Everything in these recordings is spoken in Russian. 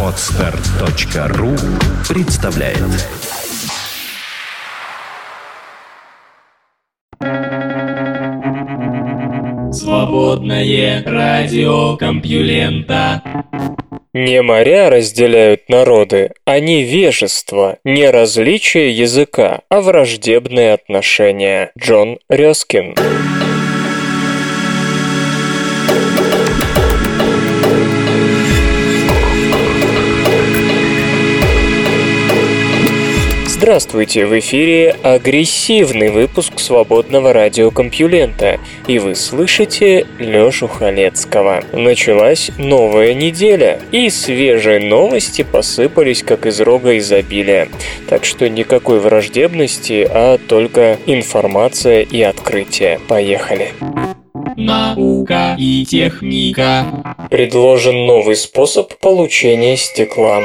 Отстар.ру представляет Свободное радио Компьюлента Не моря разделяют народы, а не вежество, не различие языка, а враждебные отношения. Джон Рёскин. Здравствуйте, в эфире агрессивный выпуск свободного радиокомпьюлента, и вы слышите Лёшу Халецкого. Началась новая неделя, и свежие новости посыпались как из рога изобилия. Так что никакой враждебности, а только информация и открытие. Поехали! Наука и техника. Предложен новый способ получения стекла.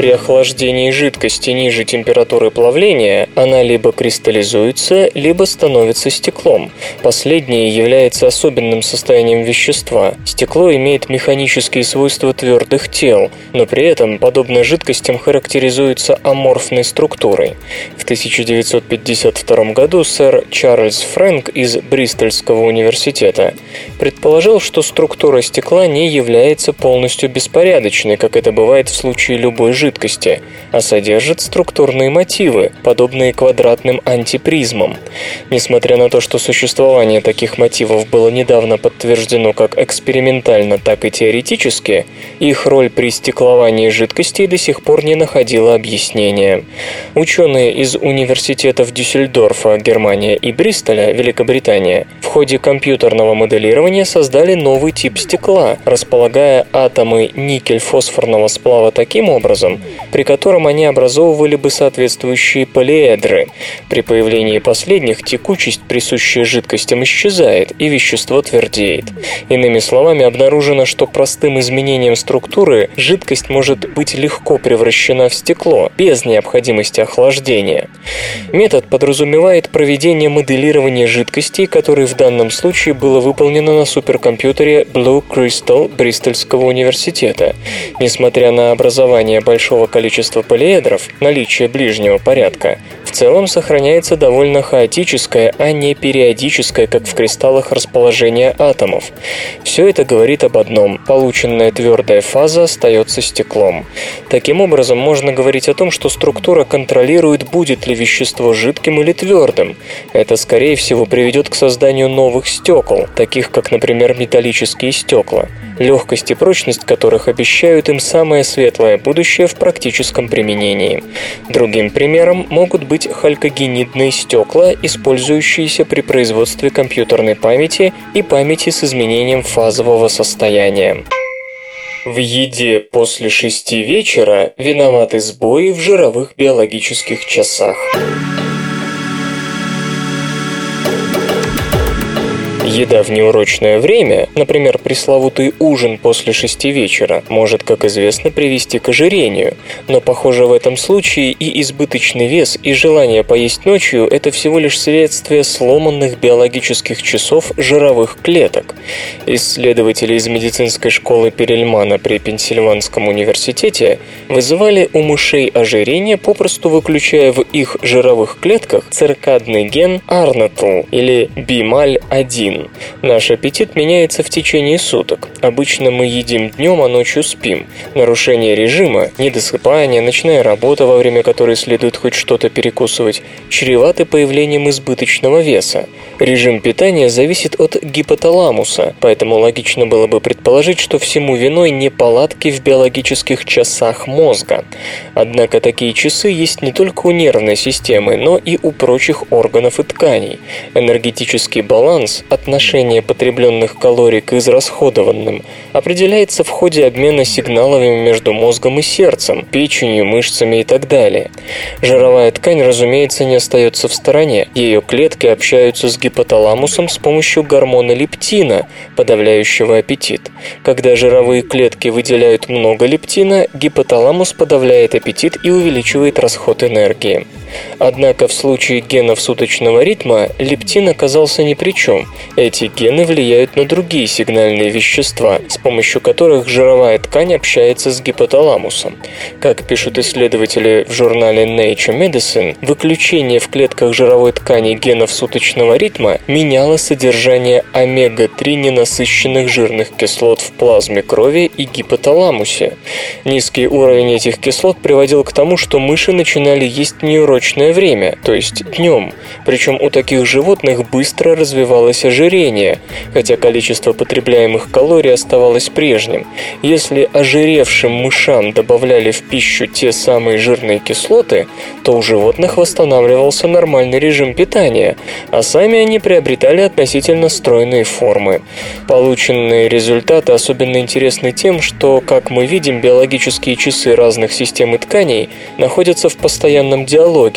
При охлаждении жидкости ниже температуры плавления она либо кристаллизуется, либо становится стеклом. Последнее является особенным состоянием вещества. Стекло имеет механические свойства твердых тел, но при этом, подобно жидкостям, характеризуется аморфной структурой. В 1952 году сэр Чарльз Фрэнк из Бристольского университета предположил, что структура стекла не является полностью беспорядочной, как это бывает в случае любой жидкости жидкости, а содержит структурные мотивы, подобные квадратным антипризмам. Несмотря на то, что существование таких мотивов было недавно подтверждено как экспериментально, так и теоретически, их роль при стекловании жидкостей до сих пор не находила объяснения. Ученые из университетов Дюссельдорфа, Германия и Бристоля, Великобритания, в ходе компьютерного моделирования создали новый тип стекла, располагая атомы никель-фосфорного сплава таким образом, при котором они образовывали бы соответствующие полиэдры. При появлении последних текучесть, присущая жидкостям, исчезает, и вещество твердеет. Иными словами, обнаружено, что простым изменением структуры жидкость может быть легко превращена в стекло, без необходимости охлаждения. Метод подразумевает проведение моделирования жидкостей, которое в данном случае было выполнено на суперкомпьютере Blue Crystal Бристольского университета. Несмотря на образование большого большого количества полиэдров, наличие ближнего порядка, в целом сохраняется довольно хаотическое, а не периодическое, как в кристаллах, расположение атомов. Все это говорит об одном – полученная твердая фаза остается стеклом. Таким образом, можно говорить о том, что структура контролирует, будет ли вещество жидким или твердым. Это, скорее всего, приведет к созданию новых стекол, таких как, например, металлические стекла, легкость и прочность которых обещают им самое светлое будущее в практическом применении. Другим примером могут быть халькогенидные стекла, использующиеся при производстве компьютерной памяти и памяти с изменением фазового состояния. В еде после шести вечера виноваты сбои в жировых биологических часах. Еда в неурочное время, например, пресловутый ужин после шести вечера, может, как известно, привести к ожирению. Но, похоже, в этом случае и избыточный вес, и желание поесть ночью – это всего лишь следствие сломанных биологических часов жировых клеток. Исследователи из медицинской школы Перельмана при Пенсильванском университете вызывали у мышей ожирение, попросту выключая в их жировых клетках циркадный ген Арнатл или BMAL1. Наш аппетит меняется в течение суток. Обычно мы едим днем, а ночью спим. Нарушение режима, недосыпание, ночная работа, во время которой следует хоть что-то перекусывать, чреваты появлением избыточного веса. Режим питания зависит от гипоталамуса, поэтому логично было бы предположить, что всему виной неполадки в биологических часах мозга. Однако такие часы есть не только у нервной системы, но и у прочих органов и тканей. Энергетический баланс – соотношение потребленных калорий к израсходованным определяется в ходе обмена сигналами между мозгом и сердцем, печенью, мышцами и так далее. Жировая ткань, разумеется, не остается в стороне. Ее клетки общаются с гипоталамусом с помощью гормона лептина, подавляющего аппетит. Когда жировые клетки выделяют много лептина, гипоталамус подавляет аппетит и увеличивает расход энергии. Однако в случае генов суточного ритма лептин оказался ни при чем. Эти гены влияют на другие сигнальные вещества, с помощью которых жировая ткань общается с гипоталамусом. Как пишут исследователи в журнале Nature Medicine, выключение в клетках жировой ткани генов суточного ритма меняло содержание омега-3 ненасыщенных жирных кислот в плазме крови и гипоталамусе. Низкий уровень этих кислот приводил к тому, что мыши начинали есть неурочное время, то есть днем. Причем у таких животных быстро развивалось ожирение, хотя количество потребляемых калорий оставалось прежним. Если ожиревшим мышам добавляли в пищу те самые жирные кислоты, то у животных восстанавливался нормальный режим питания, а сами они приобретали относительно стройные формы. Полученные результаты особенно интересны тем, что, как мы видим, биологические часы разных систем и тканей находятся в постоянном диалоге,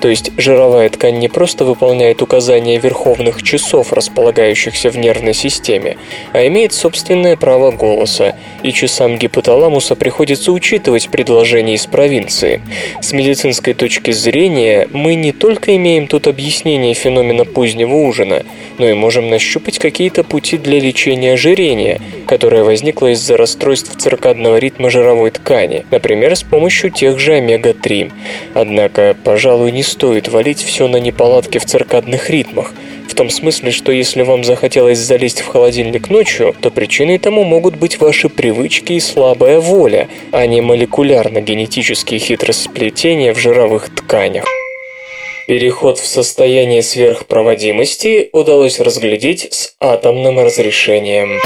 то есть жировая ткань не просто выполняет указания верховных часов, располагающихся в нервной системе, а имеет собственное право голоса, и часам гипоталамуса приходится учитывать предложения из провинции. С медицинской точки зрения мы не только имеем тут объяснение феномена позднего ужина, но и можем нащупать какие-то пути для лечения ожирения, которое возникло из-за расстройств циркадного ритма жировой ткани, например, с помощью тех же омега-3. Однако, пожалуй, не стоит валить все на неполадки в циркадных ритмах, в том смысле, что если вам захотелось залезть в холодильник ночью, то причиной тому могут быть ваши привычки и слабая воля, а не молекулярно-генетические хитросплетения в жировых тканях. Переход в состояние сверхпроводимости удалось разглядеть с атомным разрешением.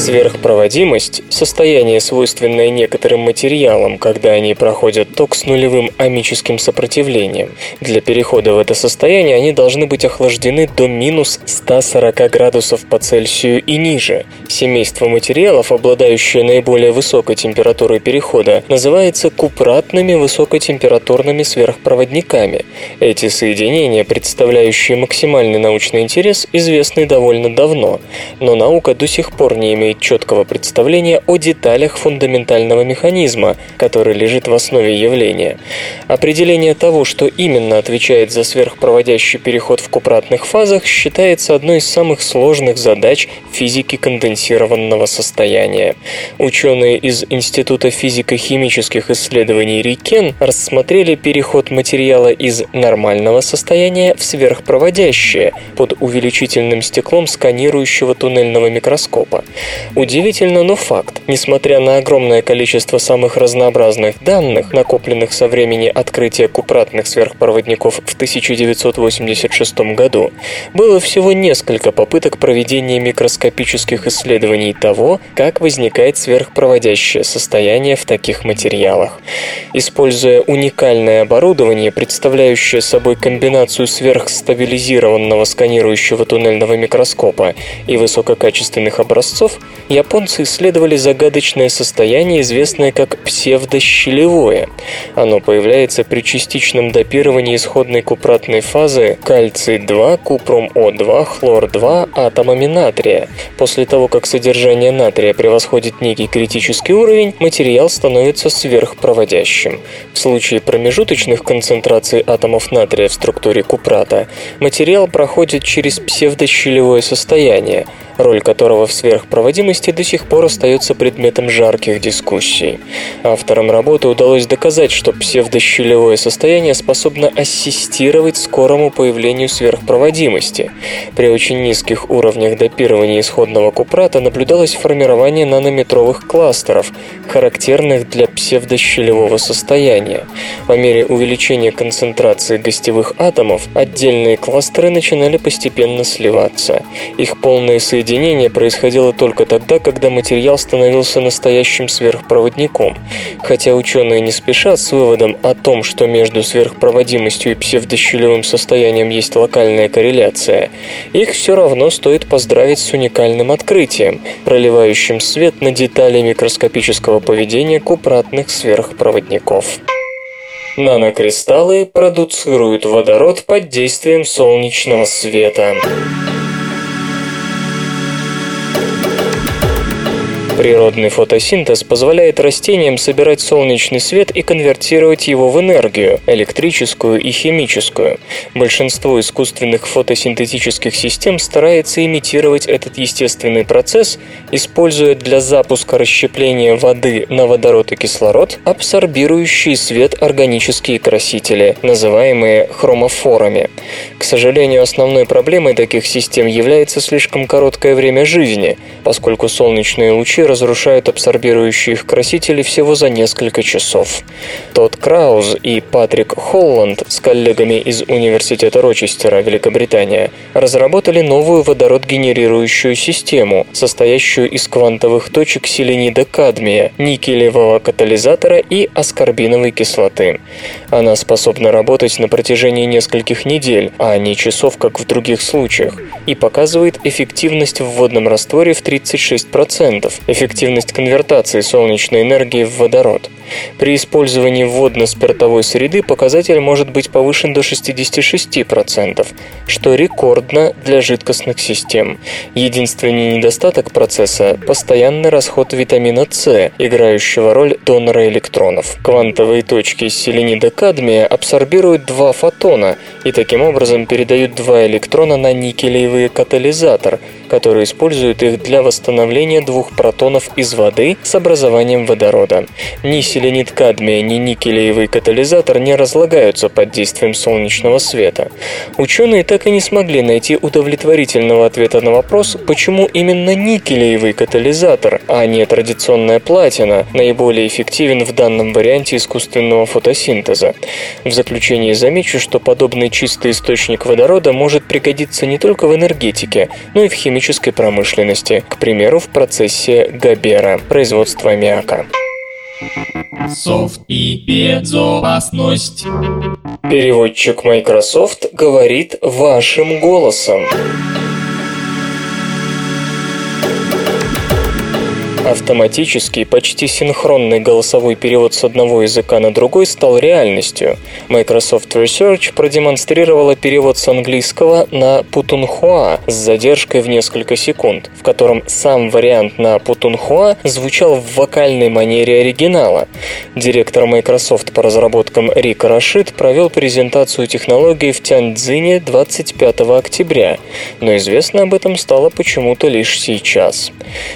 Сверхпроводимость – состояние, свойственное некоторым материалам, когда они проходят ток с нулевым амическим сопротивлением. Для перехода в это состояние они должны быть охлаждены до минус 140 градусов по Цельсию и ниже. Семейство материалов, обладающее наиболее высокой температурой перехода, называется купратными высокотемпературными сверхпроводниками. Эти соединения, представляющие максимальный научный интерес, известны довольно давно, но наука до сих пор не имеет имеет четкого представления о деталях фундаментального механизма, который лежит в основе явления. Определение того, что именно отвечает за сверхпроводящий переход в купратных фазах, считается одной из самых сложных задач физики конденсированного состояния. Ученые из Института физико-химических исследований Рикен рассмотрели переход материала из нормального состояния в сверхпроводящее под увеличительным стеклом сканирующего туннельного микроскопа. Удивительно, но факт. Несмотря на огромное количество самых разнообразных данных, накопленных со времени открытия купратных сверхпроводников в 1986 году, было всего несколько попыток проведения микроскопических исследований того, как возникает сверхпроводящее состояние в таких материалах. Используя уникальное оборудование, представляющее собой комбинацию сверхстабилизированного сканирующего туннельного микроскопа и высококачественных образцов, японцы исследовали загадочное состояние, известное как псевдощелевое. Оно появляется при частичном допировании исходной купратной фазы кальций-2, купрум-О2, хлор-2 атомами натрия. После того, как содержание натрия превосходит некий критический уровень, материал становится сверхпроводящим. В случае промежуточных концентраций атомов натрия в структуре купрата материал проходит через псевдощелевое состояние, роль которого в сверхпроводимости до сих пор остается предметом жарких дискуссий. Авторам работы удалось доказать, что псевдощелевое состояние способно ассистировать скорому появлению сверхпроводимости. При очень низких уровнях допирования исходного купрата наблюдалось формирование нанометровых кластеров, характерных для псевдощелевого состояния. По мере увеличения концентрации гостевых атомов отдельные кластеры начинали постепенно сливаться. Их полное соединение соединение происходило только тогда, когда материал становился настоящим сверхпроводником. Хотя ученые не спешат с выводом о том, что между сверхпроводимостью и псевдощелевым состоянием есть локальная корреляция, их все равно стоит поздравить с уникальным открытием, проливающим свет на детали микроскопического поведения купратных сверхпроводников. Нанокристаллы продуцируют водород под действием солнечного света. Природный фотосинтез позволяет растениям собирать солнечный свет и конвертировать его в энергию – электрическую и химическую. Большинство искусственных фотосинтетических систем старается имитировать этот естественный процесс, используя для запуска расщепления воды на водород и кислород абсорбирующие свет органические красители, называемые хромофорами. К сожалению, основной проблемой таких систем является слишком короткое время жизни, поскольку солнечные лучи разрушают абсорбирующие их красители всего за несколько часов. Тодд Крауз и Патрик Холланд с коллегами из Университета Рочестера, Великобритания, разработали новую водород-генерирующую систему, состоящую из квантовых точек селенида кадмия, никелевого катализатора и аскорбиновой кислоты. Она способна работать на протяжении нескольких недель, а не часов, как в других случаях, и показывает эффективность в водном растворе в 36%, эффективность конвертации солнечной энергии в водород. При использовании водно-спиртовой среды показатель может быть повышен до 66%, что рекордно для жидкостных систем. Единственный недостаток процесса – постоянный расход витамина С, играющего роль донора электронов. Квантовые точки селенида кадмия абсорбируют два фотона и таким образом передают два электрона на никелевый катализатор, который использует их для восстановления двух протонов из воды с образованием водорода. Ни селенит кадмия, ни никелевый катализатор не разлагаются под действием солнечного света. Ученые так и не смогли найти удовлетворительного ответа на вопрос, почему именно никелевый катализатор, а не традиционная платина, наиболее эффективен в данном варианте искусственного фотосинтеза. В заключение замечу, что подобный чистый источник водорода может пригодиться не только в энергетике, но и в химической промышленности, к примеру, в процессе Габера, производства аммиака. Софт и безопасность. Переводчик Microsoft говорит вашим голосом. Автоматический, почти синхронный голосовой перевод с одного языка на другой стал реальностью. Microsoft Research продемонстрировала перевод с английского на путунхуа с задержкой в несколько секунд, в котором сам вариант на путунхуа звучал в вокальной манере оригинала. Директор Microsoft по разработкам Рик Рашид провел презентацию технологии в Тяньцзине 25 октября, но известно об этом стало почему-то лишь сейчас.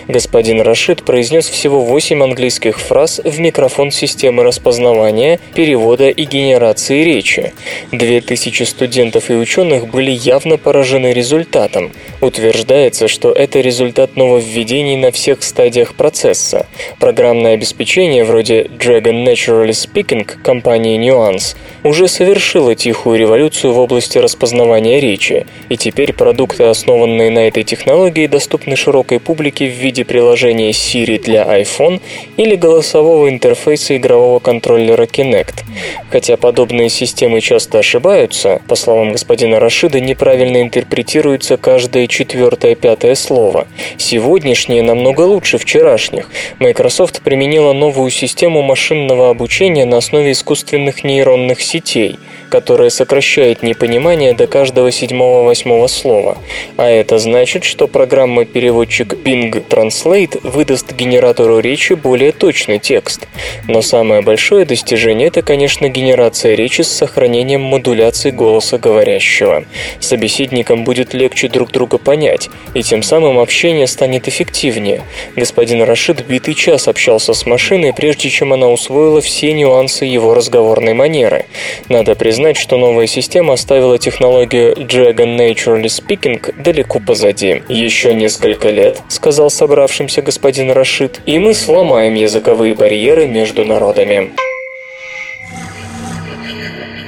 Господин Рашид произнес всего 8 английских фраз в микрофон системы распознавания, перевода и генерации речи. 2000 студентов и ученых были явно поражены результатом. Утверждается, что это результат нововведений на всех стадиях процесса. Программное обеспечение вроде Dragon Naturally Speaking компании Nuance уже совершило тихую революцию в области распознавания речи, и теперь продукты, основанные на этой технологии, доступны широкой публике в виде приложения Siri для iPhone или голосового интерфейса игрового контроллера Kinect. Хотя подобные системы часто ошибаются, по словам господина Рашида, неправильно интерпретируется каждое четвертое-пятое слово. Сегодняшние намного лучше вчерашних. Microsoft применила новую систему машинного обучения на основе искусственных нейронных сетей – которая сокращает непонимание до каждого седьмого-восьмого слова. А это значит, что программа-переводчик Bing Translate выдаст генератору речи более точный текст. Но самое большое достижение – это, конечно, генерация речи с сохранением модуляции голоса говорящего. Собеседникам будет легче друг друга понять, и тем самым общение станет эффективнее. Господин Рашид битый час общался с машиной, прежде чем она усвоила все нюансы его разговорной манеры. Надо признать, что новая система оставила технологию Dragon Naturally Speaking далеко позади. «Еще несколько лет», — сказал собравшимся господин Рашид, — «и мы сломаем языковые барьеры между народами».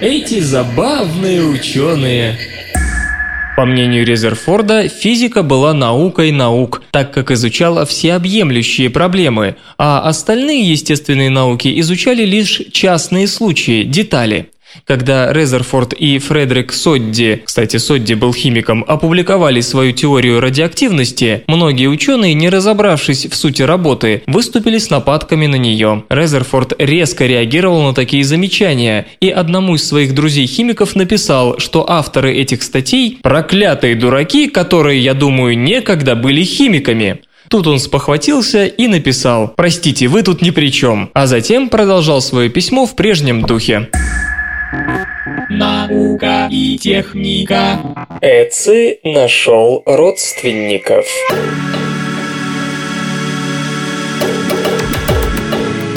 Эти забавные ученые. По мнению Резерфорда, физика была наукой наук, так как изучала всеобъемлющие проблемы, а остальные естественные науки изучали лишь частные случаи, детали. Когда Резерфорд и Фредерик Содди, кстати, Содди был химиком, опубликовали свою теорию радиоактивности, многие ученые, не разобравшись в сути работы, выступили с нападками на нее. Резерфорд резко реагировал на такие замечания и одному из своих друзей-химиков написал, что авторы этих статей – проклятые дураки, которые, я думаю, некогда были химиками. Тут он спохватился и написал «Простите, вы тут ни при чем», а затем продолжал свое письмо в прежнем духе. Наука и техника. Эци нашел родственников.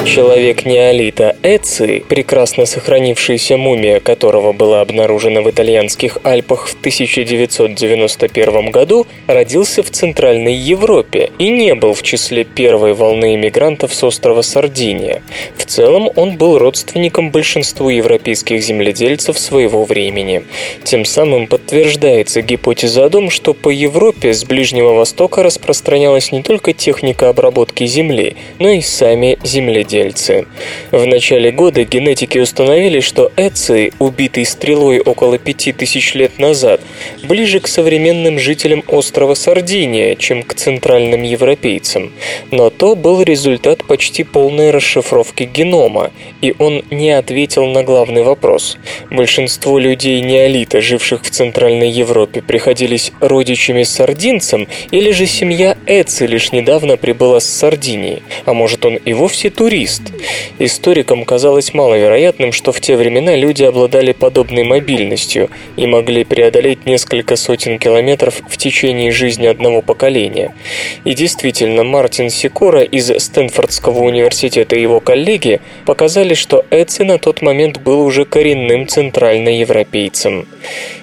Человек неолита Эци, прекрасно сохранившаяся мумия которого была обнаружена в итальянских Альпах в 1991 году, родился в Центральной Европе и не был в числе первой волны иммигрантов с острова Сардиния. В целом он был родственником большинству европейских земледельцев своего времени. Тем самым подтверждается гипотеза о том, что по Европе с Ближнего Востока распространялась не только техника обработки земли, но и сами земледельцы земледельцы. В начале года генетики установили, что Эци, убитый стрелой около 5000 лет назад, ближе к современным жителям острова Сардиния, чем к центральным европейцам. Но то был результат почти полной расшифровки генома, и он не ответил на главный вопрос. Большинство людей неолита, живших в Центральной Европе, приходились родичами сардинцам, или же семья Эци лишь недавно прибыла с Сардинии, а может он и вовсе турист, турист. Историкам казалось маловероятным, что в те времена люди обладали подобной мобильностью и могли преодолеть несколько сотен километров в течение жизни одного поколения. И действительно, Мартин Сикора из Стэнфордского университета и его коллеги показали, что Эци на тот момент был уже коренным центральноевропейцем.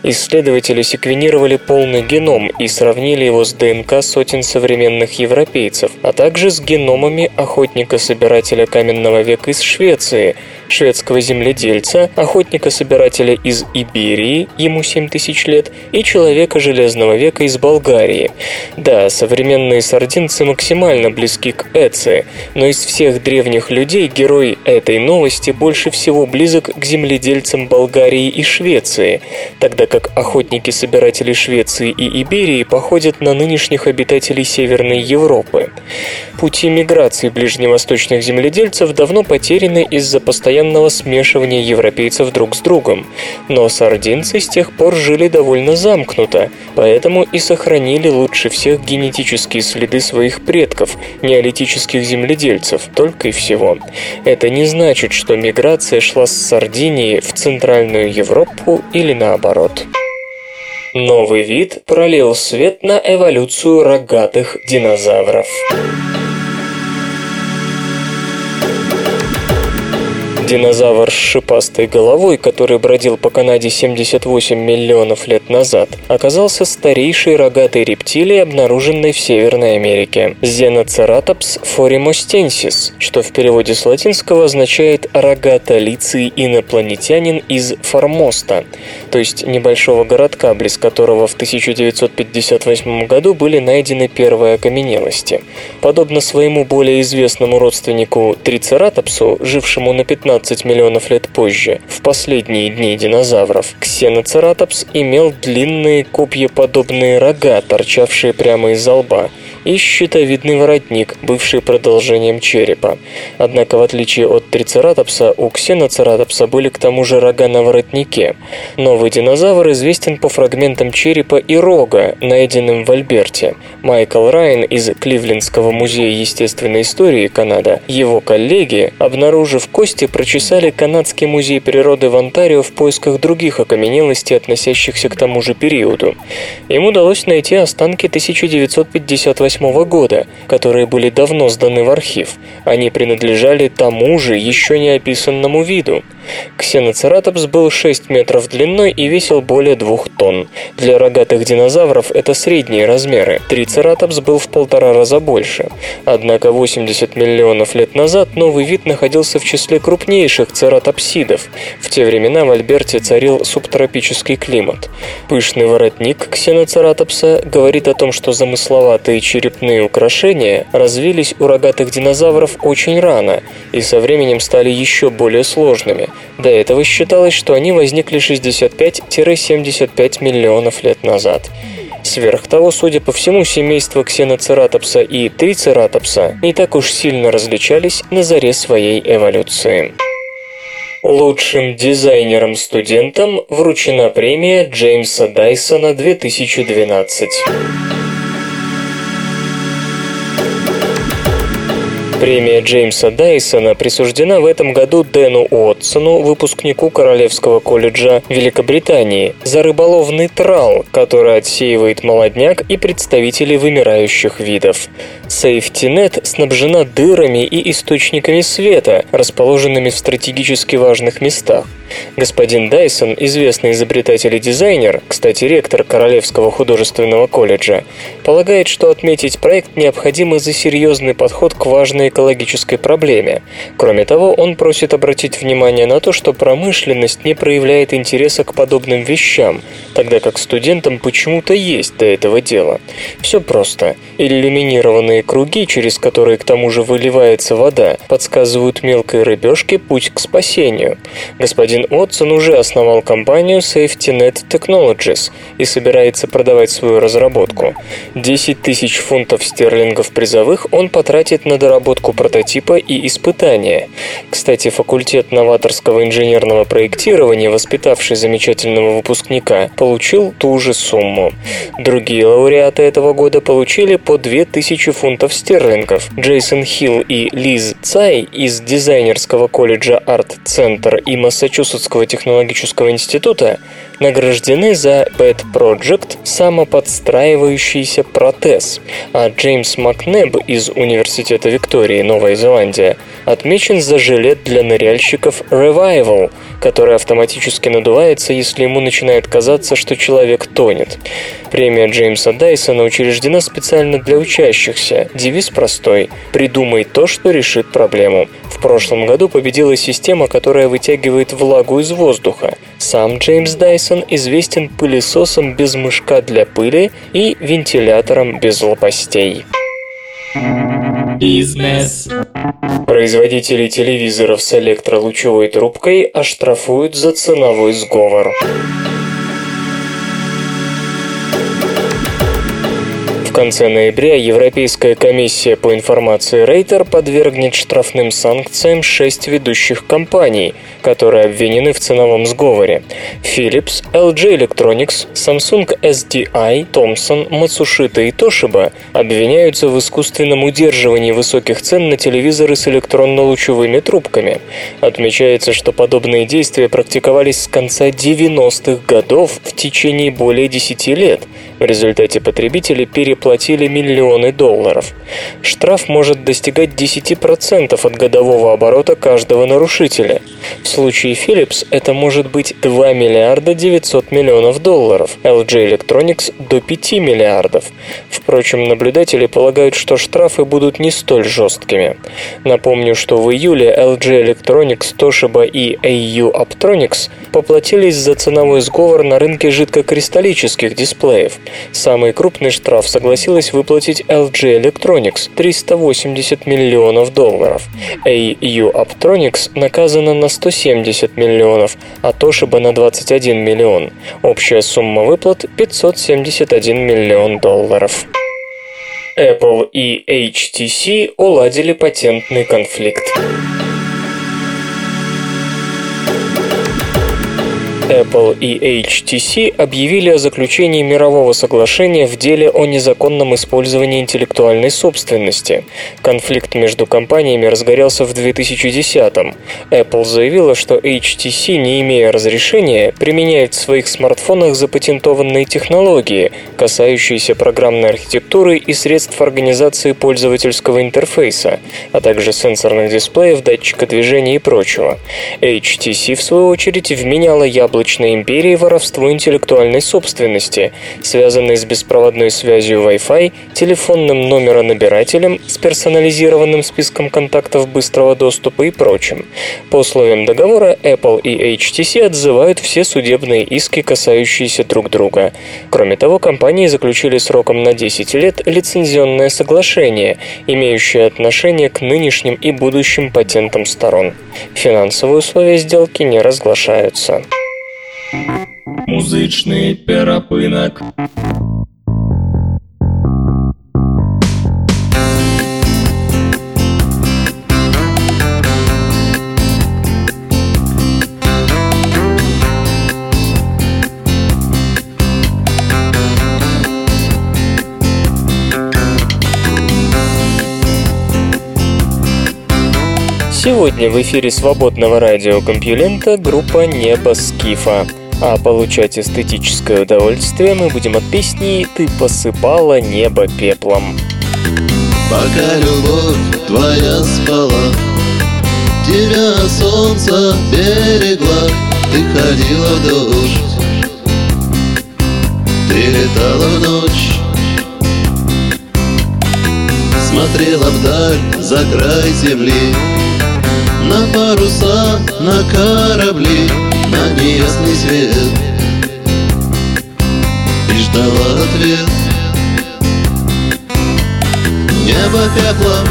Исследователи секвенировали полный геном и сравнили его с ДНК сотен современных европейцев, а также с геномами охотника-собирателя каменного века из Швеции, шведского земледельца, охотника-собирателя из Иберии, ему 7 тысяч лет, и человека Железного века из Болгарии. Да, современные сардинцы максимально близки к Эце, но из всех древних людей герой этой новости больше всего близок к земледельцам Болгарии и Швеции, тогда как охотники-собиратели Швеции и Иберии походят на нынешних обитателей Северной Европы. Пути миграции ближневосточных земледельцев пришельцев давно потеряны из-за постоянного смешивания европейцев друг с другом, но сардинцы с тех пор жили довольно замкнуто, поэтому и сохранили лучше всех генетические следы своих предков, неолитических земледельцев, только и всего. Это не значит, что миграция шла с Сардинии в Центральную Европу или наоборот. Новый вид пролил свет на эволюцию рогатых динозавров. Динозавр с шипастой головой, который бродил по Канаде 78 миллионов лет назад, оказался старейшей рогатой рептилией, обнаруженной в Северной Америке. Зеноцератопс форимостенсис, что в переводе с латинского означает «рогатолицый инопланетянин из Формоста», то есть небольшого городка, близ которого в 1958 году были найдены первые окаменелости. Подобно своему более известному родственнику Трицератопсу, жившему на 15 15 миллионов лет позже, в последние дни динозавров, Ксеноцератопс имел длинные копьеподобные рога, торчавшие прямо из лба, и щитовидный воротник, бывший продолжением черепа. Однако, в отличие от трицератопса, у ксеноцератопса были к тому же рога на воротнике. Новый динозавр известен по фрагментам черепа и рога, найденным в Альберте. Майкл Райан из Кливлендского музея естественной истории Канада, его коллеги, обнаружив кости, прочесали Канадский музей природы в Онтарио в поисках других окаменелостей, относящихся к тому же периоду. Им удалось найти останки 1958 1998 года, которые были давно сданы в архив. Они принадлежали тому же еще не описанному виду. Ксеноцератопс был 6 метров длиной и весил более 2 тонн. Для рогатых динозавров это средние размеры. Трицератопс был в полтора раза больше. Однако 80 миллионов лет назад новый вид находился в числе крупнейших цератопсидов. В те времена в Альберте царил субтропический климат. Пышный воротник ксеноцератопса говорит о том, что замысловатые черепные украшения развились у рогатых динозавров очень рано и со временем стали еще более сложными. До этого считалось, что они возникли 65-75 миллионов лет назад. Сверх того, судя по всему, семейства ксеноцератопса и трицератопса не так уж сильно различались на заре своей эволюции. Лучшим дизайнером-студентам вручена премия Джеймса Дайсона 2012. Премия Джеймса Дайсона присуждена в этом году Дэну Уотсону, выпускнику Королевского колледжа Великобритании, за рыболовный трал, который отсеивает молодняк и представителей вымирающих видов. SafetyNet снабжена дырами и источниками света, расположенными в стратегически важных местах. Господин Дайсон, известный изобретатель и дизайнер, кстати, ректор Королевского художественного колледжа, полагает, что отметить проект необходимо за серьезный подход к важной экологической проблеме. Кроме того, он просит обратить внимание на то, что промышленность не проявляет интереса к подобным вещам, тогда как студентам почему-то есть до этого дела. Все просто. Иллюминированные круги, через которые к тому же выливается вода, подсказывают мелкой рыбешке путь к спасению. Господин Отсон уже основал компанию SafetyNet Technologies и собирается продавать свою разработку. 10 тысяч фунтов стерлингов призовых он потратит на доработку прототипа и испытания. Кстати, факультет новаторского инженерного проектирования, воспитавший замечательного выпускника, получил ту же сумму. Другие лауреаты этого года получили по 2000 фунтов стерлингов. Джейсон Хилл и Лиз Цай из дизайнерского колледжа Center и Массачусетс Массачусетского технологического института награждены за Pet Project самоподстраивающийся протез, а Джеймс Макнеб из Университета Виктории, Новая Зеландия, отмечен за жилет для ныряльщиков Revival, который автоматически надувается, если ему начинает казаться, что человек тонет. Премия Джеймса Дайсона учреждена специально для учащихся. Девиз простой – «Придумай то, что решит проблему». В прошлом году победила система, которая вытягивает влагу из воздуха. Сам Джеймс Дайсон известен пылесосом без мышка для пыли и вентилятором без лопастей. Бизнес. Производители телевизоров с электролучевой трубкой оштрафуют за ценовой сговор. Конце ноября Европейская комиссия по информации Рейтер подвергнет штрафным санкциям шесть ведущих компаний, которые обвинены в ценовом сговоре. Philips, LG Electronics, Samsung SDI, Thomson, Matsushita и Toshiba обвиняются в искусственном удерживании высоких цен на телевизоры с электронно-лучевыми трубками. Отмечается, что подобные действия практиковались с конца 90-х годов в течение более 10 лет. В результате потребители переплатили платили миллионы долларов. Штраф может достигать 10% от годового оборота каждого нарушителя. В случае Philips это может быть 2 миллиарда 900 миллионов долларов, LG Electronics до 5 миллиардов. Впрочем, наблюдатели полагают, что штрафы будут не столь жесткими. Напомню, что в июле LG Electronics, Toshiba и AU Optronics поплатились за ценовой сговор на рынке жидкокристаллических дисплеев. Самый крупный штраф согласился согласилась выплатить LG Electronics 380 миллионов долларов. AU Optronics наказана на 170 миллионов, а Toshiba на 21 миллион. Общая сумма выплат 571 миллион долларов. Apple и HTC уладили патентный конфликт. Apple и HTC объявили о заключении мирового соглашения в деле о незаконном использовании интеллектуальной собственности. Конфликт между компаниями разгорелся в 2010-м. Apple заявила, что HTC, не имея разрешения, применяет в своих смартфонах запатентованные технологии, касающиеся программной архитектуры и средств организации пользовательского интерфейса, а также сенсорных дисплеев, датчика движения и прочего. HTC, в свою очередь, вменяла яблочной империи воровство интеллектуальной собственности, связанной с беспроводной связью Wi-Fi, телефонным номеронабирателем с персонализированным списком контактов быстрого доступа и прочим. По условиям договора Apple и HTC отзывают все судебные иски, касающиеся друг друга. Кроме того, компании заключили сроком на 10 лет лицензионное соглашение, имеющее отношение к нынешним и будущим патентам сторон. Финансовые условия сделки не разглашаются. Музычный перапынок. Сегодня в эфире свободного радиокомпьюлента группа «Небо Скифа». А получать эстетическое удовольствие мы будем от песни «Ты посыпала небо пеплом». Пока любовь твоя спала, Тебя солнце берегла, Ты ходила в дождь, Ты летала в ночь, Смотрела вдаль за край земли, на паруса, на корабли, на неясный свет. И ждала ответ. Небо пеплом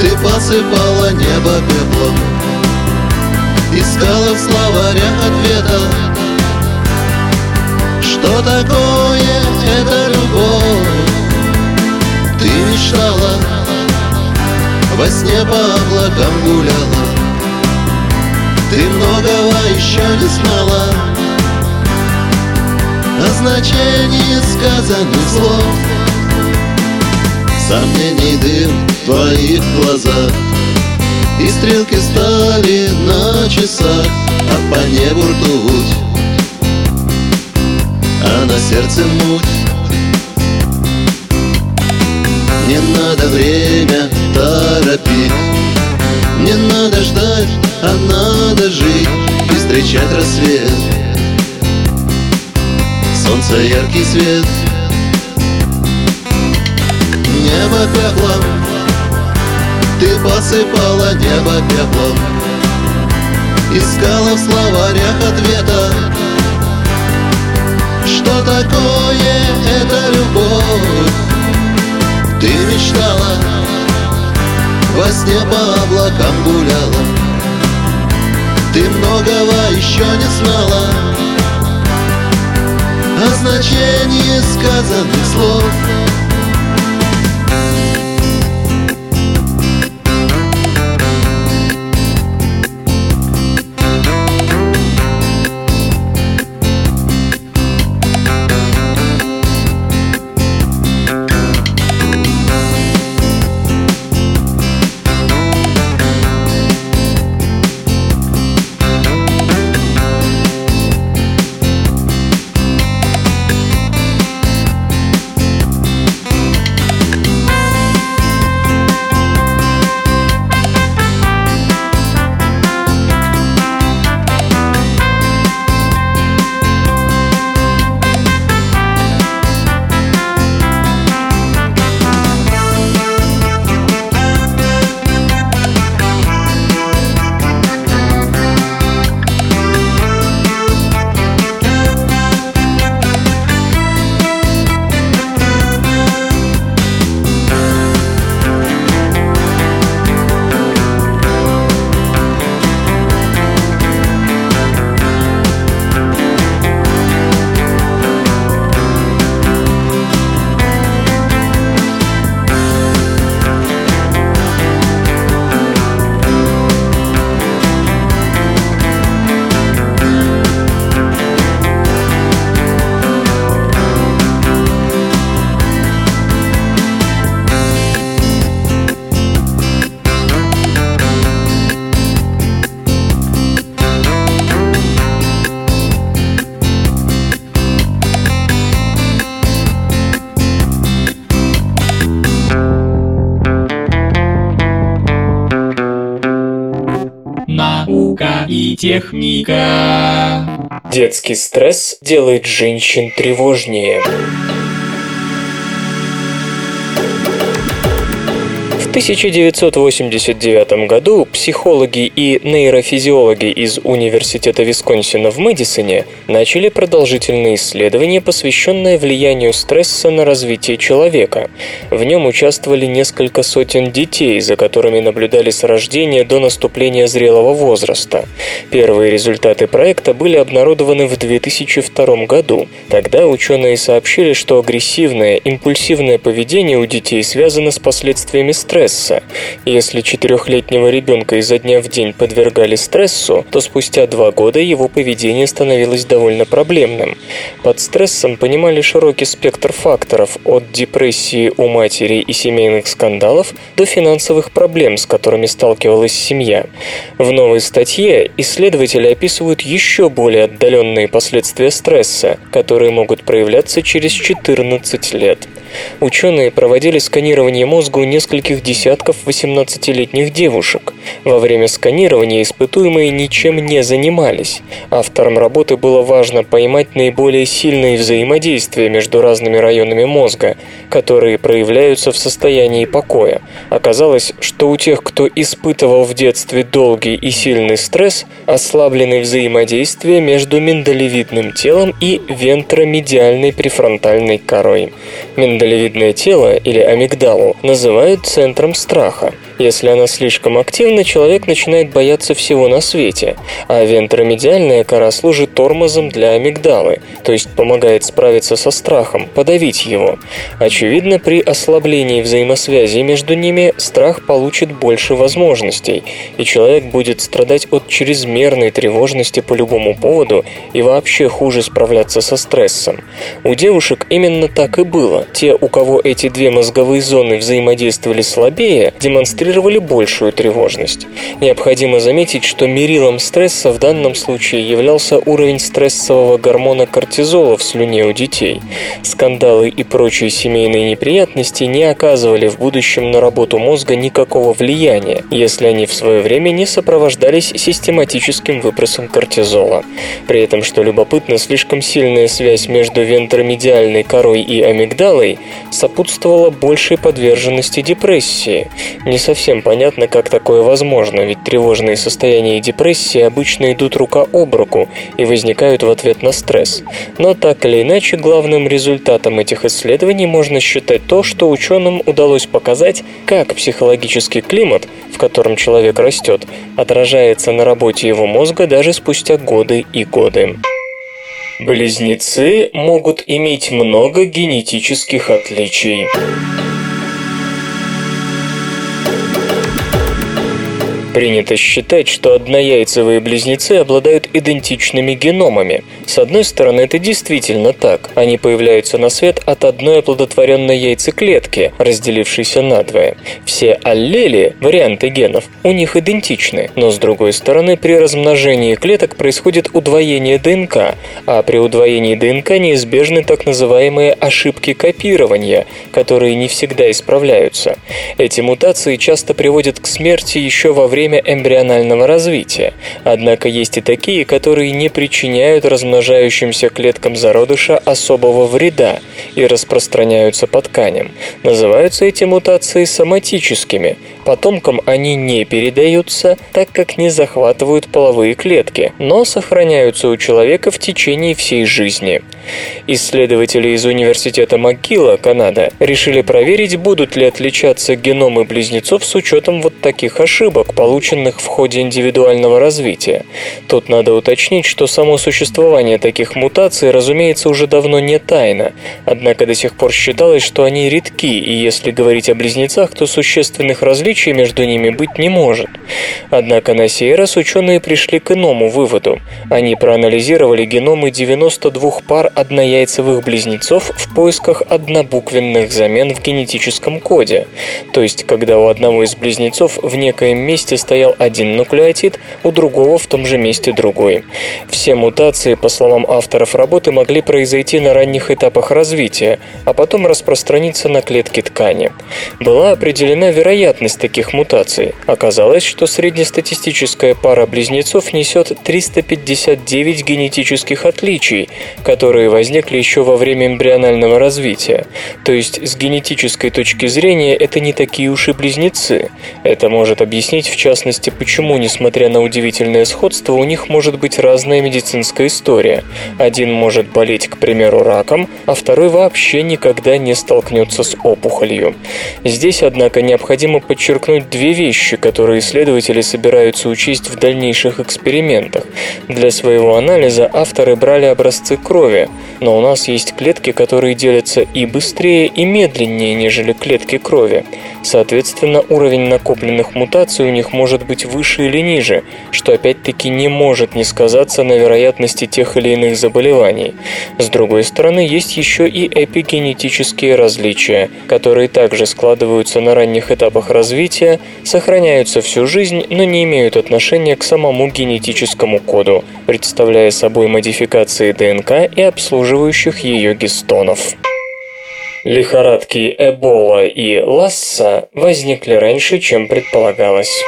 Ты посыпала небо пеплом. Искала в словарях ответа Что такое сне по облакам гуляла. Ты многого еще не знала. О значении сказанных слов. Сомнений дым в твоих глазах. И стрелки стали на часах А по небу ртуть. А на сердце муть Не надо время торопить. Не надо ждать, а надо жить И встречать рассвет. Солнце яркий свет. Небо пеплом Ты посыпала небо пеплом. Искала в словарях ответа. Что такое эта любовь Ты мечтала во сне по облакам гуляла. Ты многого еще не знала О значении сказанных слов Политехника. Детский стресс делает женщин тревожнее. 1989 году психологи и нейрофизиологи из Университета Висконсина в Мэдисоне начали продолжительные исследования, посвященные влиянию стресса на развитие человека. В нем участвовали несколько сотен детей, за которыми наблюдали с рождения до наступления зрелого возраста. Первые результаты проекта были обнародованы в 2002 году. Тогда ученые сообщили, что агрессивное, импульсивное поведение у детей связано с последствиями стресса, стресса. Если четырехлетнего ребенка изо дня в день подвергали стрессу, то спустя два года его поведение становилось довольно проблемным. Под стрессом понимали широкий спектр факторов от депрессии у матери и семейных скандалов до финансовых проблем, с которыми сталкивалась семья. В новой статье исследователи описывают еще более отдаленные последствия стресса, которые могут проявляться через 14 лет. Ученые проводили сканирование мозга у нескольких десятков 18-летних девушек. Во время сканирования испытуемые ничем не занимались. Авторам работы было важно поймать наиболее сильные взаимодействия между разными районами мозга, которые проявляются в состоянии покоя. Оказалось, что у тех, кто испытывал в детстве долгий и сильный стресс, ослаблены взаимодействия между миндалевидным телом и вентромедиальной префронтальной корой. Миндалевидное тело или амигдалу называют центром страха. Если она слишком активна, человек начинает бояться всего на свете, а вентромедиальная кора служит тормозом для амигдалы, то есть помогает справиться со страхом, подавить его. Очевидно, при ослаблении взаимосвязи между ними страх получит больше возможностей, и человек будет страдать от чрезмерной тревожности по любому поводу и вообще хуже справляться со стрессом. У девушек именно так и было. Те, у кого эти две мозговые зоны взаимодействовали слабее, демонстрировали большую тревожность. Необходимо заметить, что мерилом стресса в данном случае являлся уровень стрессового гормона кортизола в слюне у детей. Скандалы и прочие семейные неприятности не оказывали в будущем на работу мозга никакого влияния, если они в свое время не сопровождались систематическим выбросом кортизола. При этом, что любопытно, слишком сильная связь между вентромедиальной корой и амигдалой сопутствовала большей подверженности депрессии. Не совсем понятно, как такое возможно, ведь тревожные состояния и депрессии обычно идут рука об руку и возникают в ответ на стресс. Но так или иначе, главным результатом этих исследований можно считать то, что ученым удалось показать, как психологический климат, в котором человек растет, отражается на работе его мозга даже спустя годы и годы. Близнецы могут иметь много генетических отличий. Принято считать, что однояйцевые близнецы обладают идентичными геномами. С одной стороны, это действительно так. Они появляются на свет от одной оплодотворенной яйцеклетки, разделившейся надвое. Все аллели, варианты генов, у них идентичны. Но с другой стороны, при размножении клеток происходит удвоение ДНК, а при удвоении ДНК неизбежны так называемые ошибки копирования, которые не всегда исправляются. Эти мутации часто приводят к смерти еще во время время эмбрионального развития, однако есть и такие, которые не причиняют размножающимся клеткам зародыша особого вреда и распространяются по тканям. Называются эти мутации соматическими. Потомкам они не передаются, так как не захватывают половые клетки, но сохраняются у человека в течение всей жизни. Исследователи из Университета МакГилла, Канада, решили проверить, будут ли отличаться геномы близнецов с учетом вот таких ошибок, полученных в ходе индивидуального развития. Тут надо уточнить, что само существование таких мутаций, разумеется, уже давно не тайна, однако до сих пор считалось, что они редки, и если говорить о близнецах, то существенных различий между ними быть не может. Однако на сей раз ученые пришли к иному выводу. Они проанализировали геномы 92 пар однояйцевых близнецов в поисках однобуквенных замен в генетическом коде, то есть когда у одного из близнецов в некоем месте стоял один нуклеотид, у другого в том же месте другой. Все мутации, по словам авторов работы, могли произойти на ранних этапах развития, а потом распространиться на клетки ткани. Была определена вероятность таких мутаций. Оказалось, что среднестатистическая пара близнецов несет 359 генетических отличий, которые возникли еще во время эмбрионального развития. То есть с генетической точки зрения это не такие уж и близнецы. Это может объяснить в частности, почему, несмотря на удивительное сходство, у них может быть разная медицинская история. Один может болеть, к примеру, раком, а второй вообще никогда не столкнется с опухолью. Здесь, однако, необходимо подчеркнуть две вещи, которые исследователи собираются учесть в дальнейших экспериментах. Для своего анализа авторы брали образцы крови, но у нас есть клетки, которые делятся и быстрее, и медленнее, нежели клетки крови. Соответственно, уровень накопленных мутаций у них может быть выше или ниже, что опять-таки не может не сказаться на вероятности тех или иных заболеваний. С другой стороны, есть еще и эпигенетические различия, которые также складываются на ранних этапах развития, сохраняются всю жизнь, но не имеют отношения к самому генетическому коду, представляя собой модификации ДНК и обслуживающих ее гистонов. Лихорадки Эбола и Ласса возникли раньше, чем предполагалось.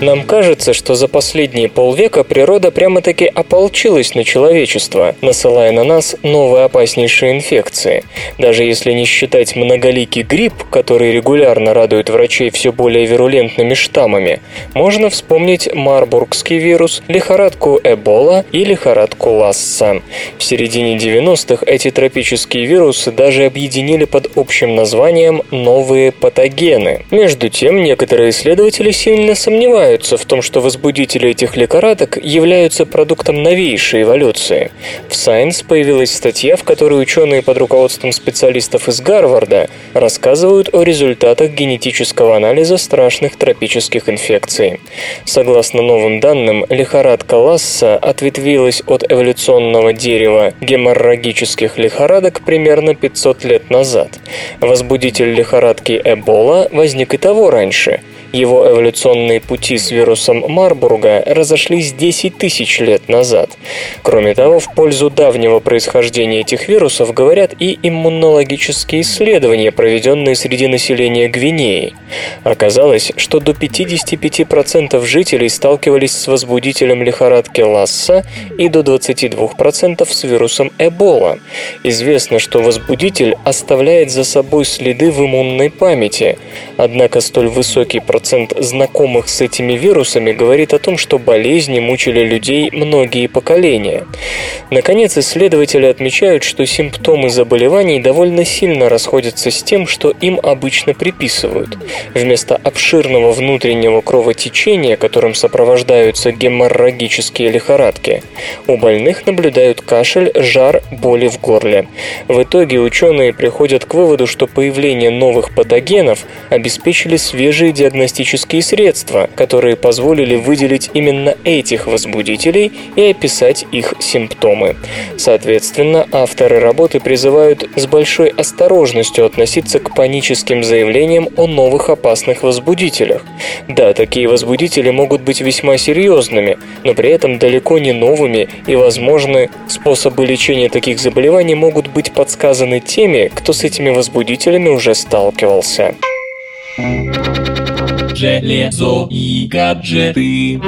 Нам кажется, что за последние полвека природа прямо-таки ополчилась на человечество, насылая на нас новые опаснейшие инфекции. Даже если не считать многоликий грипп, который регулярно радует врачей все более вирулентными штаммами, можно вспомнить марбургский вирус, лихорадку Эбола и лихорадку Ласса. В середине 90-х эти тропические вирусы даже объединили под общим названием «новые патогены». Между тем, некоторые исследователи сильно сомневаются, сомневаются в том, что возбудители этих лихорадок являются продуктом новейшей эволюции. В Science появилась статья, в которой ученые под руководством специалистов из Гарварда рассказывают о результатах генетического анализа страшных тропических инфекций. Согласно новым данным, лихорадка Ласса ответвилась от эволюционного дерева геморрагических лихорадок примерно 500 лет назад. Возбудитель лихорадки Эбола возник и того раньше – его эволюционные пути с вирусом Марбурга разошлись 10 тысяч лет назад. Кроме того, в пользу давнего происхождения этих вирусов говорят и иммунологические исследования, проведенные среди населения Гвинеи. Оказалось, что до 55% жителей сталкивались с возбудителем лихорадки Ласса и до 22% с вирусом Эбола. Известно, что возбудитель оставляет за собой следы в иммунной памяти, однако столь высокий процент процент знакомых с этими вирусами говорит о том, что болезни мучили людей многие поколения. Наконец, исследователи отмечают, что симптомы заболеваний довольно сильно расходятся с тем, что им обычно приписывают. Вместо обширного внутреннего кровотечения, которым сопровождаются геморрагические лихорадки, у больных наблюдают кашель, жар, боли в горле. В итоге ученые приходят к выводу, что появление новых патогенов обеспечили свежие диагностические диагностические средства, которые позволили выделить именно этих возбудителей и описать их симптомы. Соответственно, авторы работы призывают с большой осторожностью относиться к паническим заявлениям о новых опасных возбудителях. Да, такие возбудители могут быть весьма серьезными, но при этом далеко не новыми и, возможно, способы лечения таких заболеваний могут быть подсказаны теми, кто с этими возбудителями уже сталкивался железо и гаджеты.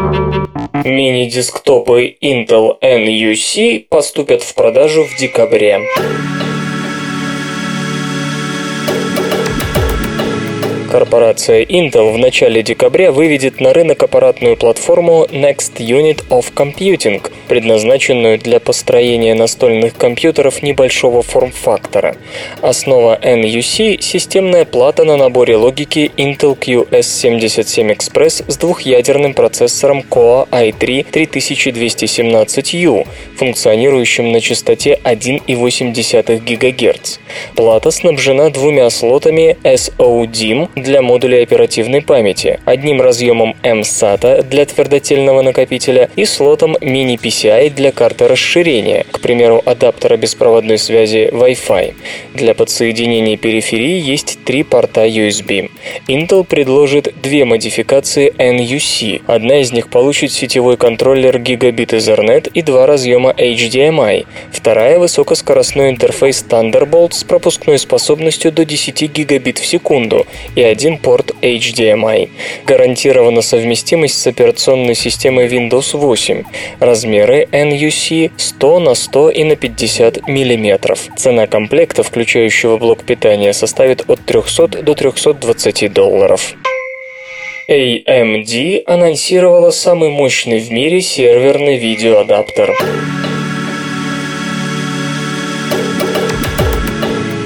Мини-десктопы Intel NUC поступят в продажу в декабре. Корпорация Intel в начале декабря выведет на рынок аппаратную платформу Next Unit of Computing, предназначенную для построения настольных компьютеров небольшого форм-фактора. Основа NUC – системная плата на наборе логики Intel QS77 Express с двухъядерным процессором Core i3 3217U, функционирующим на частоте 1,8 ГГц. Плата снабжена двумя слотами SODIMM для модулей оперативной памяти, одним разъемом M-SATA для твердотельного накопителя и слотом mini-PCI для карты расширения, к примеру, адаптера беспроводной связи Wi-Fi. Для подсоединения периферии есть три порта USB. Intel предложит две модификации NUC. Одна из них получит сетевой контроллер Gigabit Ethernet и два разъема HDMI. Вторая – высокоскоростной интерфейс Thunderbolt с пропускной способностью до 10 гигабит в секунду и один порт HDMI. Гарантирована совместимость с операционной системой Windows 8. Размеры NUC 100 на 100 и на 50 мм. Цена комплекта, включающего блок питания, составит от 300 до 320 долларов. AMD анонсировала самый мощный в мире серверный видеоадаптер.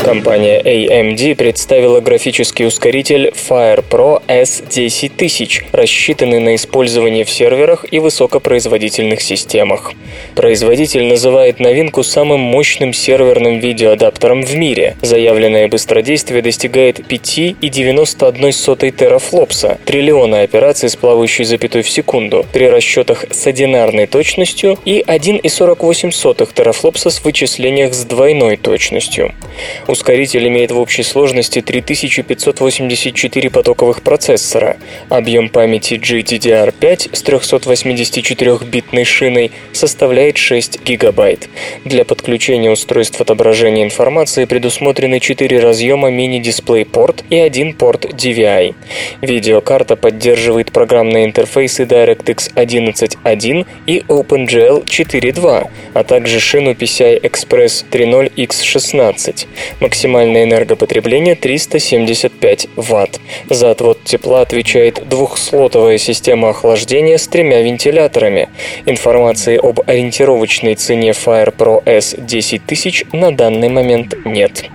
Компания AMD представила графический ускоритель FirePro S10000, рассчитанный на использование в серверах и высокопроизводительных системах. Производитель называет новинку самым мощным серверным видеоадаптером в мире. Заявленное быстродействие достигает 5,91 терафлопса, триллиона операций с плавающей запятой в секунду, при расчетах с одинарной точностью и 1,48 терафлопса с вычислениях с двойной точностью. Ускоритель имеет в общей сложности 3584 потоковых процессора. Объем памяти GDDR5 с 384-битной шиной составляет 6 гигабайт. Для подключения устройств отображения информации предусмотрены 4 разъема мини-DisplayPort и один порт DVI. Видеокарта поддерживает программные интерфейсы DirectX 11.1 и OpenGL 4.2, а также шину PCI Express 3.0 X16. Максимальное энергопотребление 375 Вт. За отвод тепла отвечает двухслотовая система охлаждения с тремя вентиляторами. Информации об ориентировочной цене Fire Pro S 10000 на данный момент нет.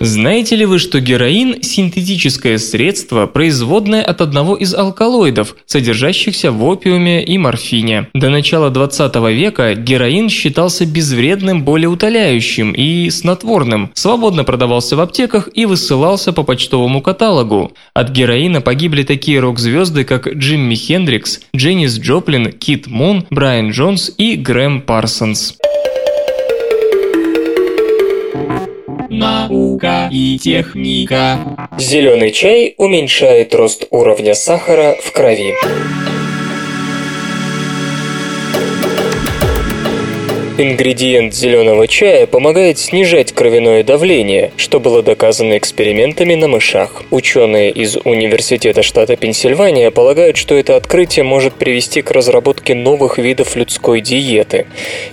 Знаете ли вы, что героин – синтетическое средство, производное от одного из алкалоидов, содержащихся в опиуме и морфине? До начала 20 века героин считался безвредным болеутоляющим и снотворным, свободно продавался в аптеках и высылался по почтовому каталогу. От героина погибли такие рок-звезды, как Джимми Хендрикс, Дженнис Джоплин, Кит Мун, Брайан Джонс и Грэм Парсонс. Наука и техника. Зеленый чай уменьшает рост уровня сахара в крови. Ингредиент зеленого чая помогает снижать кровяное давление, что было доказано экспериментами на мышах. Ученые из Университета штата Пенсильвания полагают, что это открытие может привести к разработке новых видов людской диеты.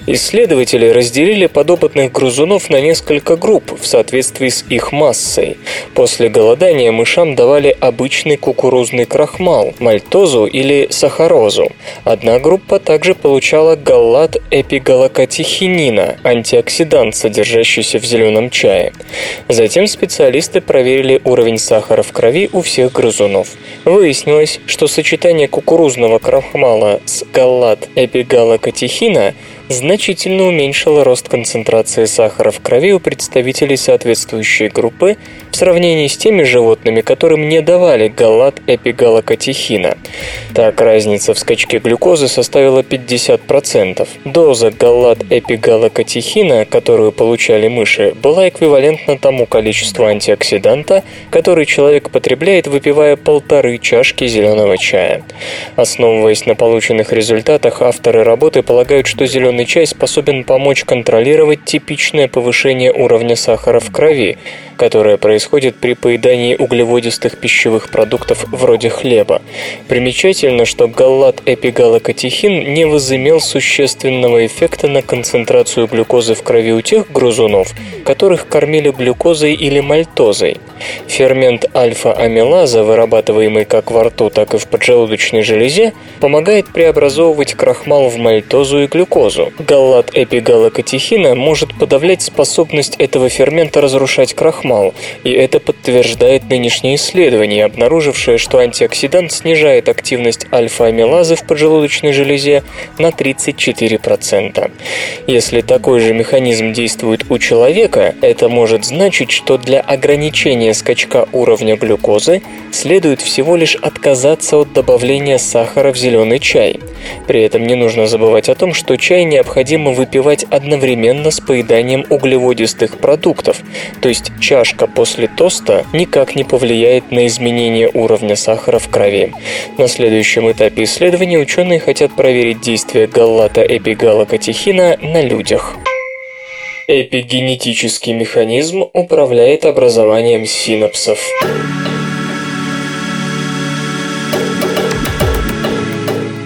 Исследователи разделили подопытных грызунов на несколько групп в соответствии с их массой. После голодания мышам давали обычный кукурузный крахмал, мальтозу или сахарозу. Одна группа также получала галлат эпигалокатин катехинина, антиоксидант, содержащийся в зеленом чае. Затем специалисты проверили уровень сахара в крови у всех грызунов. Выяснилось, что сочетание кукурузного крахмала с галлат-эпигалокатехина значительно уменьшило рост концентрации сахара в крови у представителей соответствующей группы в сравнении с теми животными, которым не давали галлат эпигалокатехина. Так, разница в скачке глюкозы составила 50%. Доза галлат эпигалокатехина, которую получали мыши, была эквивалентна тому количеству антиоксиданта, который человек потребляет, выпивая полторы чашки зеленого чая. Основываясь на полученных результатах, авторы работы полагают, что зеленый чай способен помочь контролировать типичное повышение уровня сахара в крови, которое происходит при поедании углеводистых пищевых продуктов вроде хлеба. Примечательно, что галлат эпигалокатехин не возымел существенного эффекта на концентрацию глюкозы в крови у тех грызунов, которых кормили глюкозой или мальтозой. Фермент альфа-амилаза, вырабатываемый как во рту, так и в поджелудочной железе, помогает преобразовывать крахмал в мальтозу и глюкозу. Галлат эпигалокатехина может подавлять способность этого фермента разрушать крахмал, крахмал, и это подтверждает нынешнее исследование, обнаружившее, что антиоксидант снижает активность альфа-амилазы в поджелудочной железе на 34%. Если такой же механизм действует у человека, это может значить, что для ограничения скачка уровня глюкозы следует всего лишь отказаться от добавления сахара в зеленый чай. При этом не нужно забывать о том, что чай необходимо выпивать одновременно с поеданием углеводистых продуктов, то есть чашка после тоста никак не повлияет на изменение уровня сахара в крови. На следующем этапе исследования ученые хотят проверить действие галлата-эпигалокатехина на людях. Эпигенетический механизм управляет образованием синапсов.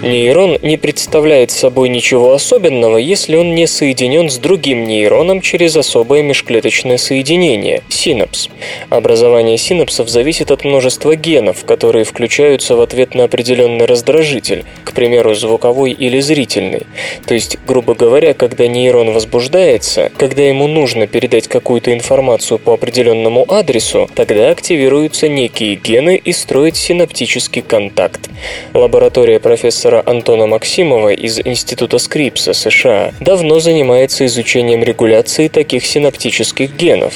Нейрон не представляет собой ничего особенного, если он не соединен с другим нейроном через особое межклеточное соединение – синапс. Образование синапсов зависит от множества генов, которые включаются в ответ на определенный раздражитель, к примеру, звуковой или зрительный. То есть, грубо говоря, когда нейрон возбуждается, когда ему нужно передать какую-то информацию по определенному адресу, тогда активируются некие гены и строят синаптический контакт. Лаборатория профессора Антона Максимова из Института Скрипса США давно занимается изучением регуляции таких синаптических генов.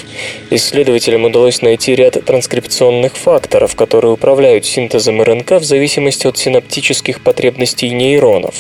Исследователям удалось найти ряд транскрипционных факторов, которые управляют синтезом РНК в зависимости от синаптических потребностей нейронов.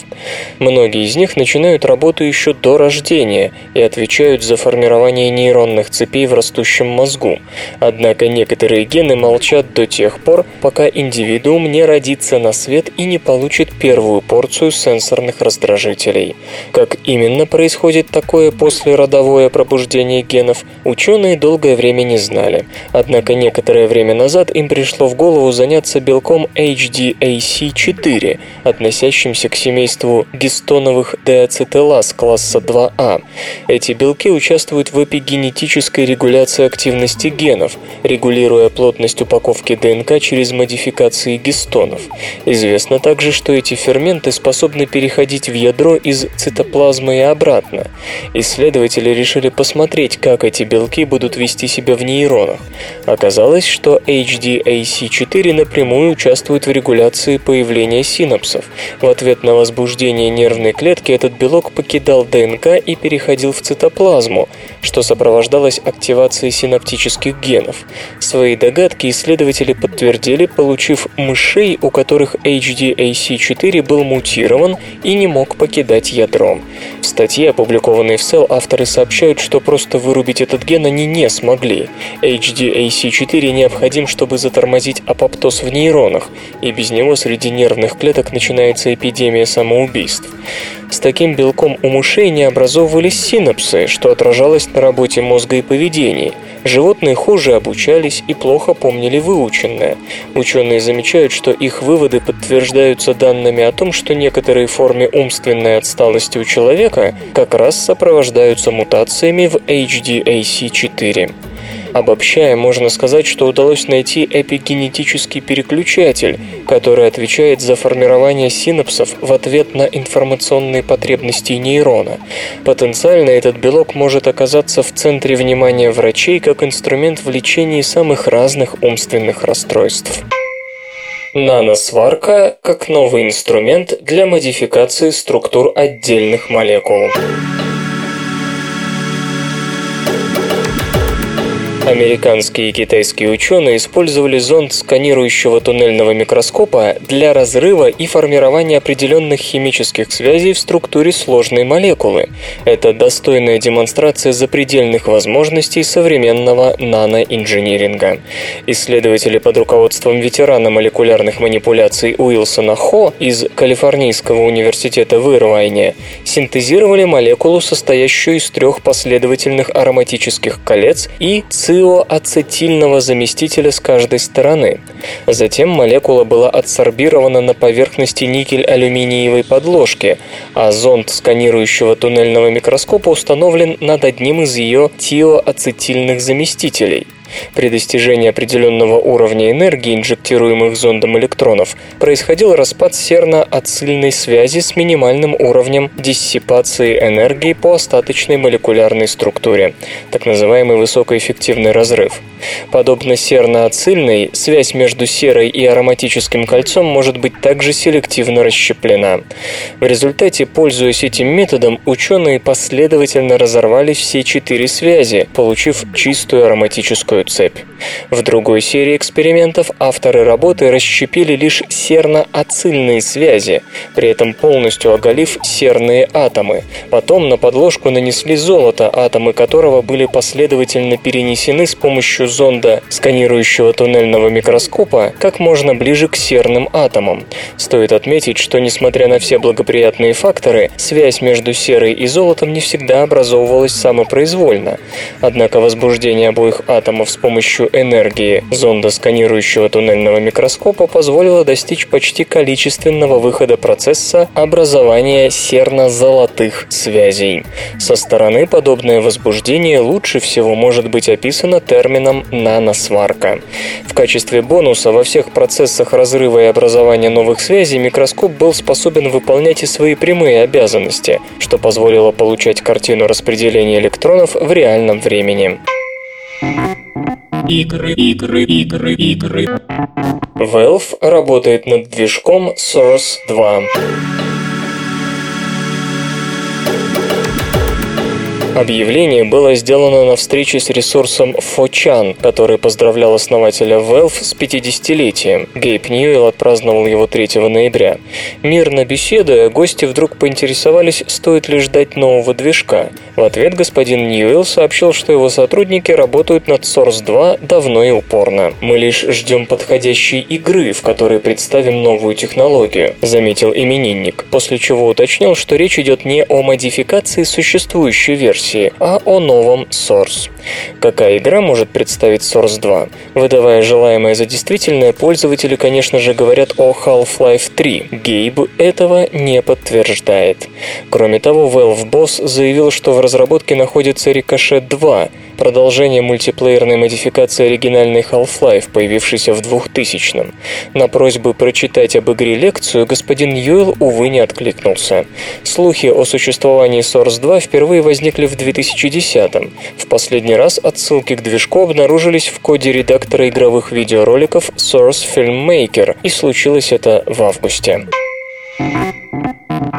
Многие из них начинают работу еще до рождения и отвечают за формирование нейронных цепей в растущем мозгу. Однако некоторые гены молчат до тех пор, пока индивидуум не родится на свет и не получит первую порцию сенсорных раздражителей. Как именно происходит такое послеродовое пробуждение генов, ученые долгое время не знали. Однако некоторое время назад им пришло в голову заняться белком HDAC4, относящимся к семейству гистоновых деацетилаз класса 2А. Эти белки участвуют в эпигенетической регуляции активности генов, регулируя плотность упаковки ДНК через модификации гистонов. Известно также, что эти ферменты способны переходить в ядро из цитоплазмы и обратно. Исследователи решили посмотреть, как эти белки будут вести себя в нейронах. Оказалось, что HDAC4 напрямую участвует в регуляции появления синапсов. В ответ на возбуждение нервной клетки этот белок покидал ДНК и переходил в цитоплазму, что сопровождалось активацией синаптических генов. Свои догадки исследователи подтвердили, получив мышей, у которых HDAC4 был мутирован и не мог покидать ядро. В статье, опубликованной в Cell, авторы сообщают, что просто вырубить этот ген они не смогли. HDAC4 необходим, чтобы затормозить апоптоз в нейронах, и без него среди нервных клеток начинается эпидемия самоубийств. С таким белком у мышей не образовывались синапсы, что отражалось на работе мозга и поведении. Животные хуже обучались и плохо помнили выученное. Ученые замечают, что их выводы подтверждаются данными о том, что некоторые формы умственной отсталости у человека как раз сопровождаются мутациями в HDAC4. Обобщая, можно сказать, что удалось найти эпигенетический переключатель, который отвечает за формирование синапсов в ответ на информационные потребности нейрона. Потенциально этот белок может оказаться в центре внимания врачей как инструмент в лечении самых разных умственных расстройств. Наносварка как новый инструмент для модификации структур отдельных молекул. Американские и китайские ученые использовали зонд сканирующего туннельного микроскопа для разрыва и формирования определенных химических связей в структуре сложной молекулы. Это достойная демонстрация запредельных возможностей современного наноинжиниринга. Исследователи под руководством ветерана молекулярных манипуляций Уилсона Хо из Калифорнийского университета в Ирвайне синтезировали молекулу, состоящую из трех последовательных ароматических колец и ци циоацетильного заместителя с каждой стороны. Затем молекула была адсорбирована на поверхности никель-алюминиевой подложки, а зонд сканирующего туннельного микроскопа установлен над одним из ее тиоацетильных заместителей – При достижении определенного уровня энергии, инжектируемых зондом электронов, происходил распад серно-ацильной связи с минимальным уровнем диссипации энергии по остаточной молекулярной структуре, так называемый высокоэффективный разрыв. Подобно серно-ацильной, связь между серой и ароматическим кольцом может быть также селективно расщеплена. В результате, пользуясь этим методом, ученые последовательно разорвали все четыре связи, получив чистую ароматическую цепь. В другой серии экспериментов авторы работы расщепили лишь серно-ацильные связи, при этом полностью оголив серные атомы. Потом на подложку нанесли золото, атомы которого были последовательно перенесены с помощью зонда сканирующего туннельного микроскопа как можно ближе к серным атомам. Стоит отметить, что несмотря на все благоприятные факторы, связь между серой и золотом не всегда образовывалась самопроизвольно. Однако возбуждение обоих атомов с помощью энергии зонда сканирующего туннельного микроскопа позволило достичь почти количественного выхода процесса образования серно-золотых связей. Со стороны подобное возбуждение лучше всего может быть описано термином наносварка. В качестве бонуса во всех процессах разрыва и образования новых связей микроскоп был способен выполнять и свои прямые обязанности, что позволило получать картину распределения электронов в реальном времени. Игры, игры, игры, игры. Valve работает над движком Source 2. Объявление было сделано на встрече с ресурсом 4chan, который поздравлял основателя Valve с 50-летием. Гейб Ньюэлл отпраздновал его 3 ноября. Мирно беседуя, гости вдруг поинтересовались, стоит ли ждать нового движка. В ответ господин Ньюэлл сообщил, что его сотрудники работают над Source 2 давно и упорно. «Мы лишь ждем подходящей игры, в которой представим новую технологию», заметил именинник, после чего уточнил, что речь идет не о модификации существующей версии, версии, а о новом Source. Какая игра может представить Source 2? Выдавая желаемое за действительное, пользователи, конечно же, говорят о Half-Life 3. Гейб этого не подтверждает. Кроме того, Valve Boss заявил, что в разработке находится Ricochet 2, продолжение мультиплеерной модификации оригинальной Half-Life, появившейся в 2000-м. На просьбу прочитать об игре лекцию господин Юэл, увы, не откликнулся. Слухи о существовании Source 2 впервые возникли в 2010-м. В последний раз отсылки к движку обнаружились в коде редактора игровых видеороликов Source Filmmaker, и случилось это в августе.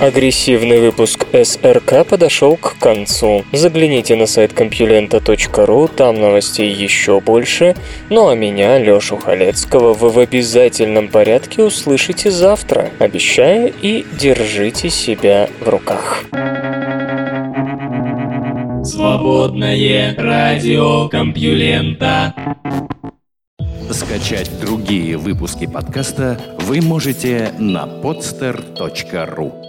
Агрессивный выпуск СРК подошел к концу. Загляните на сайт compulenta.ru, там новостей еще больше. Ну а меня, Лешу Халецкого, вы в обязательном порядке услышите завтра. Обещаю и держите себя в руках. Свободное радио Компьюлента. Скачать другие выпуски подкаста вы можете на podster.ru